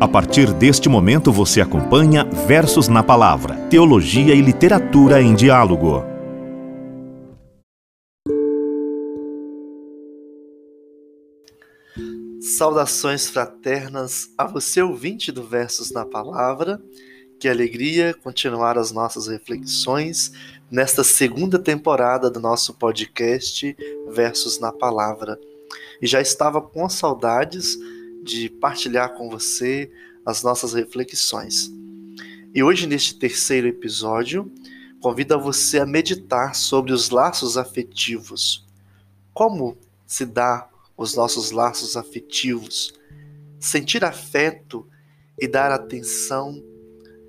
A partir deste momento você acompanha Versos na Palavra, Teologia e Literatura em Diálogo. Saudações fraternas a você, ouvinte do Versos na Palavra. Que alegria continuar as nossas reflexões nesta segunda temporada do nosso podcast Versos na Palavra. E já estava com saudades de partilhar com você as nossas reflexões. E hoje, neste terceiro episódio, convido a você a meditar sobre os laços afetivos. Como se dá os nossos laços afetivos? Sentir afeto e dar atenção,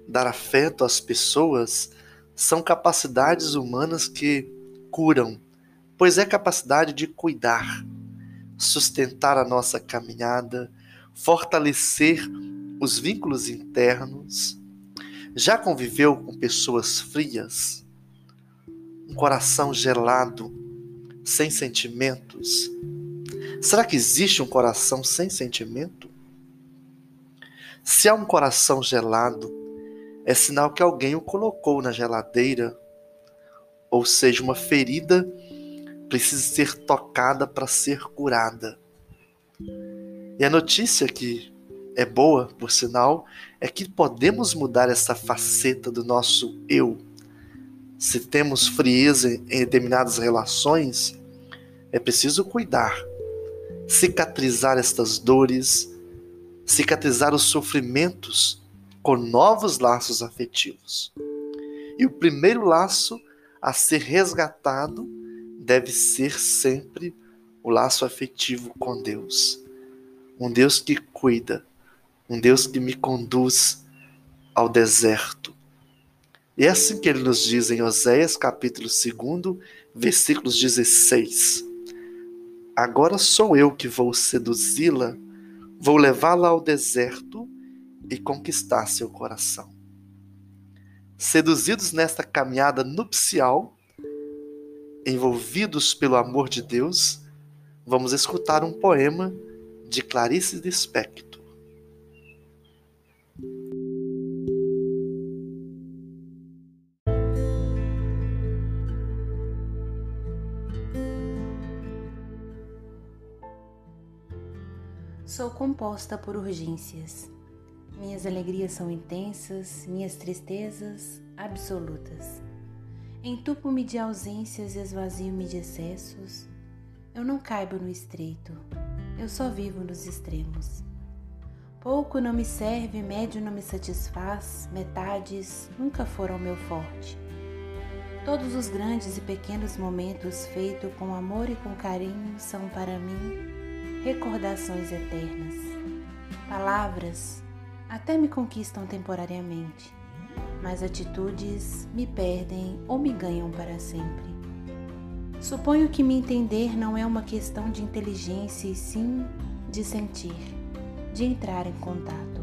dar afeto às pessoas são capacidades humanas que curam, pois é capacidade de cuidar, sustentar a nossa caminhada, fortalecer os vínculos internos. Já conviveu com pessoas frias? Um coração gelado, sem sentimentos? Será que existe um coração sem sentimento? Se há um coração gelado, é sinal que alguém o colocou na geladeira, ou seja, uma ferida precisa ser tocada para ser curada. E a notícia que é boa, por sinal, é que podemos mudar essa faceta do nosso eu. Se temos frieza em determinadas relações, é preciso cuidar, cicatrizar estas dores, cicatrizar os sofrimentos com novos laços afetivos. E o primeiro laço a ser resgatado deve ser sempre o laço afetivo com Deus um Deus que cuida, um Deus que me conduz ao deserto. E é assim que ele nos diz em Oséias capítulo 2, versículos 16. Agora sou eu que vou seduzi-la, vou levá-la ao deserto e conquistar seu coração. Seduzidos nesta caminhada nupcial, envolvidos pelo amor de Deus, vamos escutar um poema de Clarice Lispector. Sou composta por urgências. Minhas alegrias são intensas, minhas tristezas absolutas. Entupo-me de ausências e esvazio-me de excessos. Eu não caibo no estreito, eu só vivo nos extremos. Pouco não me serve, médio não me satisfaz, metades nunca foram meu forte. Todos os grandes e pequenos momentos feitos com amor e com carinho são para mim recordações eternas. Palavras até me conquistam temporariamente, mas atitudes me perdem ou me ganham para sempre. Suponho que me entender não é uma questão de inteligência e sim de sentir, de entrar em contato.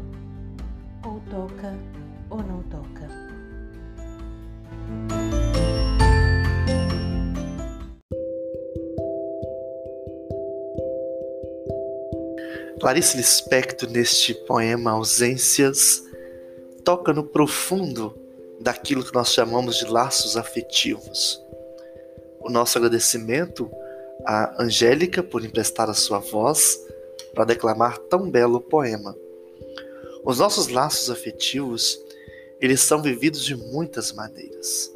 Ou toca ou não toca. Clarice Lispector, neste poema Ausências, toca no profundo daquilo que nós chamamos de laços afetivos o nosso agradecimento à Angélica por emprestar a sua voz para declamar tão belo poema. Os nossos laços afetivos, eles são vividos de muitas maneiras.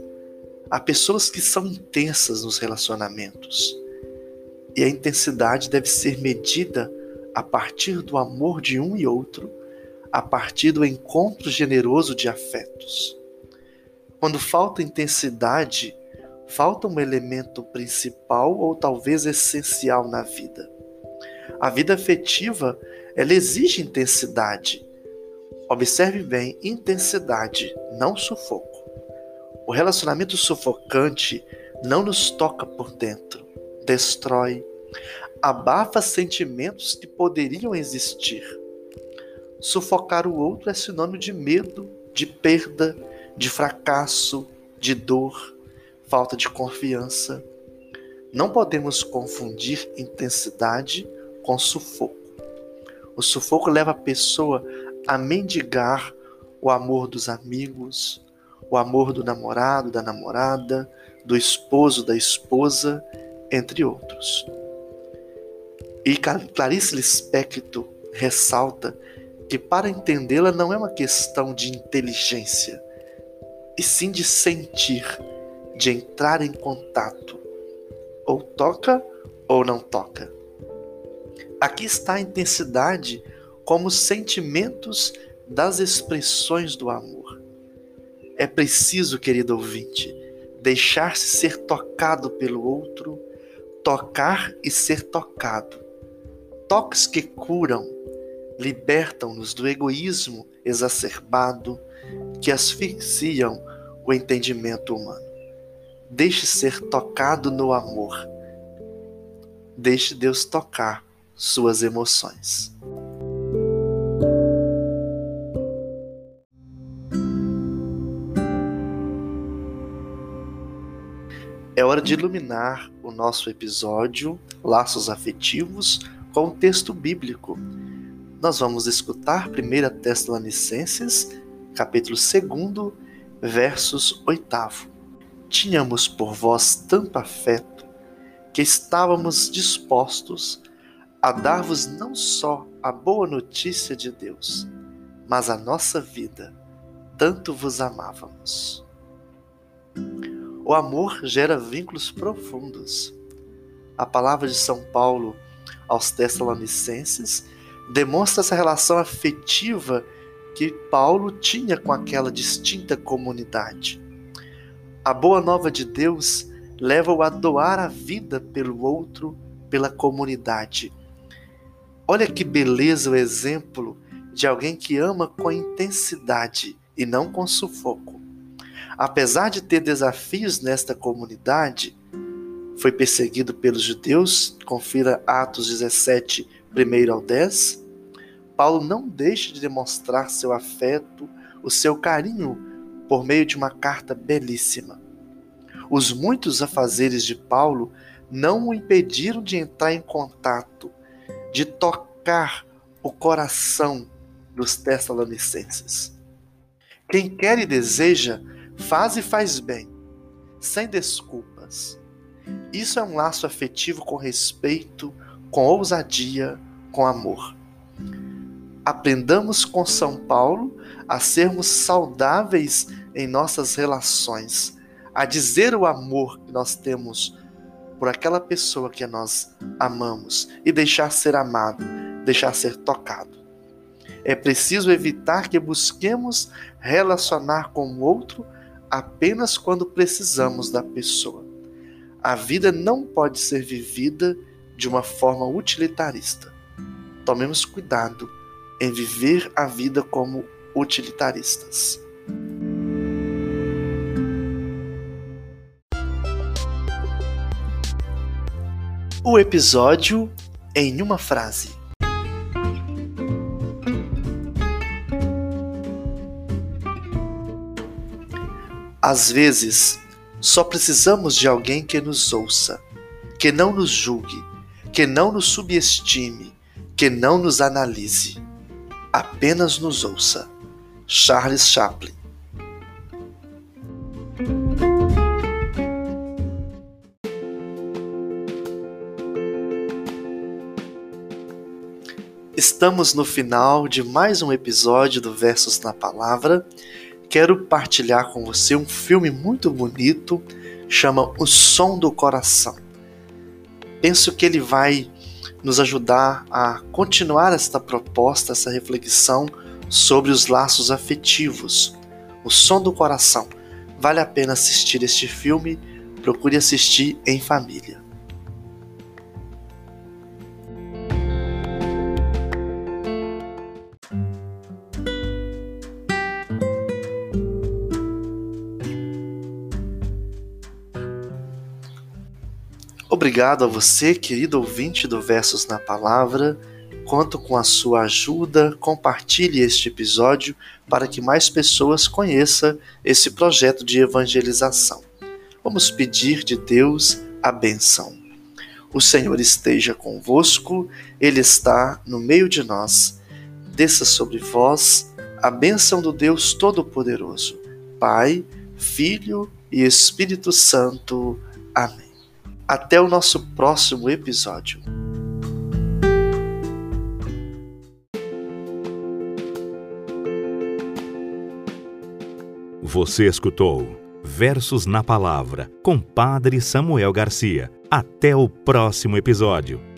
Há pessoas que são intensas nos relacionamentos, e a intensidade deve ser medida a partir do amor de um e outro, a partir do encontro generoso de afetos. Quando falta intensidade falta um elemento principal ou talvez essencial na vida. A vida afetiva, ela exige intensidade. Observe bem, intensidade, não sufoco. O relacionamento sufocante não nos toca por dentro, destrói, abafa sentimentos que poderiam existir. Sufocar o outro é sinônimo de medo, de perda, de fracasso, de dor falta de confiança. Não podemos confundir intensidade com sufoco. O sufoco leva a pessoa a mendigar o amor dos amigos, o amor do namorado, da namorada, do esposo, da esposa, entre outros. E Clarice Lispector ressalta que para entendê-la não é uma questão de inteligência, e sim de sentir, de entrar em contato. Ou toca ou não toca. Aqui está a intensidade como sentimentos das expressões do amor. É preciso, querido ouvinte, deixar-se ser tocado pelo outro, tocar e ser tocado. Toques que curam, libertam-nos do egoísmo exacerbado que asfixiam o entendimento humano. Deixe ser tocado no amor. Deixe Deus tocar suas emoções. É hora de iluminar o nosso episódio Laços Afetivos com o texto bíblico. Nós vamos escutar 1 Tessalonicenses, capítulo 2, versos 8. Tínhamos por vós tanto afeto que estávamos dispostos a dar-vos não só a boa notícia de Deus, mas a nossa vida, tanto vos amávamos. O amor gera vínculos profundos. A palavra de São Paulo aos Tessalonicenses demonstra essa relação afetiva que Paulo tinha com aquela distinta comunidade. A boa nova de Deus leva-o a doar a vida pelo outro, pela comunidade. Olha que beleza o exemplo de alguém que ama com intensidade e não com sufoco. Apesar de ter desafios nesta comunidade, foi perseguido pelos judeus, confira Atos 17, 1 ao 10. Paulo não deixa de demonstrar seu afeto, o seu carinho, por meio de uma carta belíssima. Os muitos afazeres de Paulo não o impediram de entrar em contato, de tocar o coração dos Tessalonicenses. Quem quer e deseja Faz e faz bem, sem desculpas. Isso é um laço afetivo com respeito, com ousadia, com amor. Aprendamos com São Paulo a sermos saudáveis em nossas relações, a dizer o amor que nós temos por aquela pessoa que nós amamos e deixar ser amado, deixar ser tocado. É preciso evitar que busquemos relacionar com o outro apenas quando precisamos da pessoa. A vida não pode ser vivida de uma forma utilitarista. Tomemos cuidado em viver a vida como utilitaristas. O episódio em uma frase. Às vezes, só precisamos de alguém que nos ouça, que não nos julgue, que não nos subestime, que não nos analise. Apenas nos ouça. Charles Chaplin. Estamos no final de mais um episódio do Versos na Palavra quero partilhar com você um filme muito bonito, chama O Som do Coração. Penso que ele vai nos ajudar a continuar esta proposta, essa reflexão sobre os laços afetivos. O Som do Coração. Vale a pena assistir este filme, procure assistir em família. Obrigado a você, querido ouvinte do Versos na Palavra. Conto com a sua ajuda. Compartilhe este episódio para que mais pessoas conheçam esse projeto de evangelização. Vamos pedir de Deus a benção. O Senhor esteja convosco, Ele está no meio de nós. desça sobre vós a bênção do Deus Todo-Poderoso, Pai, Filho e Espírito Santo. Amém. Até o nosso próximo episódio. Você escutou Versos na Palavra com Padre Samuel Garcia. Até o próximo episódio.